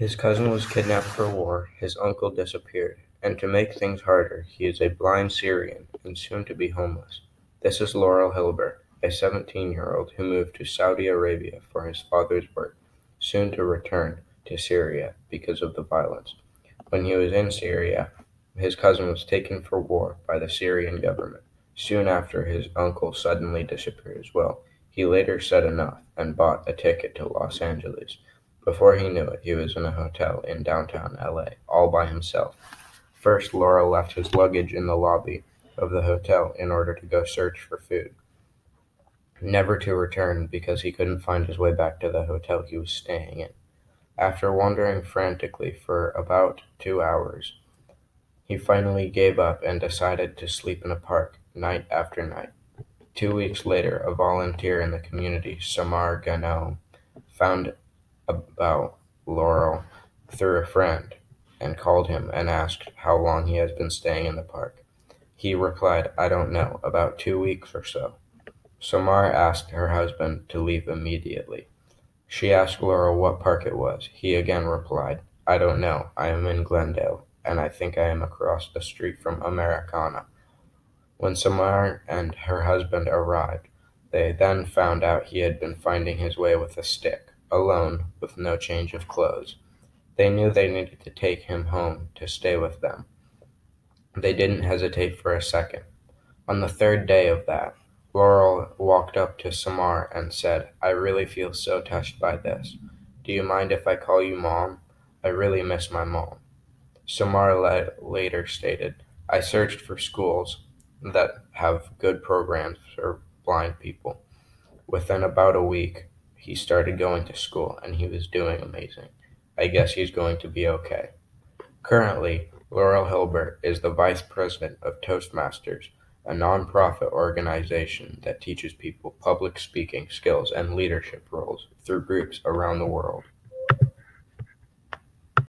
His cousin was kidnapped for war, his uncle disappeared, and to make things harder, he is a blind Syrian and soon to be homeless. This is Laurel Hilbert, a 17 year old who moved to Saudi Arabia for his father's work, soon to return to Syria because of the violence. When he was in Syria, his cousin was taken for war by the Syrian government. Soon after, his uncle suddenly disappeared as well. He later said enough and bought a ticket to Los Angeles. Before he knew it, he was in a hotel in downtown LA, all by himself. First, Laura left his luggage in the lobby of the hotel in order to go search for food, never to return because he couldn't find his way back to the hotel he was staying in. After wandering frantically for about two hours, he finally gave up and decided to sleep in a park night after night. Two weeks later, a volunteer in the community, Samar Ghanem, found about Laurel through a friend and called him and asked how long he has been staying in the park. He replied, I don't know, about two weeks or so. Samar asked her husband to leave immediately. She asked Laurel what park it was. He again replied, I don't know. I am in Glendale, and I think I am across the street from Americana. When Samar and her husband arrived, they then found out he had been finding his way with a stick, alone, with no change of clothes. They knew they needed to take him home to stay with them. They didn't hesitate for a second. On the third day of that, Laurel walked up to Samar and said, I really feel so touched by this. Do you mind if I call you mom? I really miss my mom. Samar later stated, I searched for schools that have good programs for blind people. Within about a week, he started going to school and he was doing amazing. I guess he's going to be okay. Currently, Laurel Hilbert is the vice president of Toastmasters, a nonprofit organization that teaches people public speaking skills and leadership roles through groups around the world.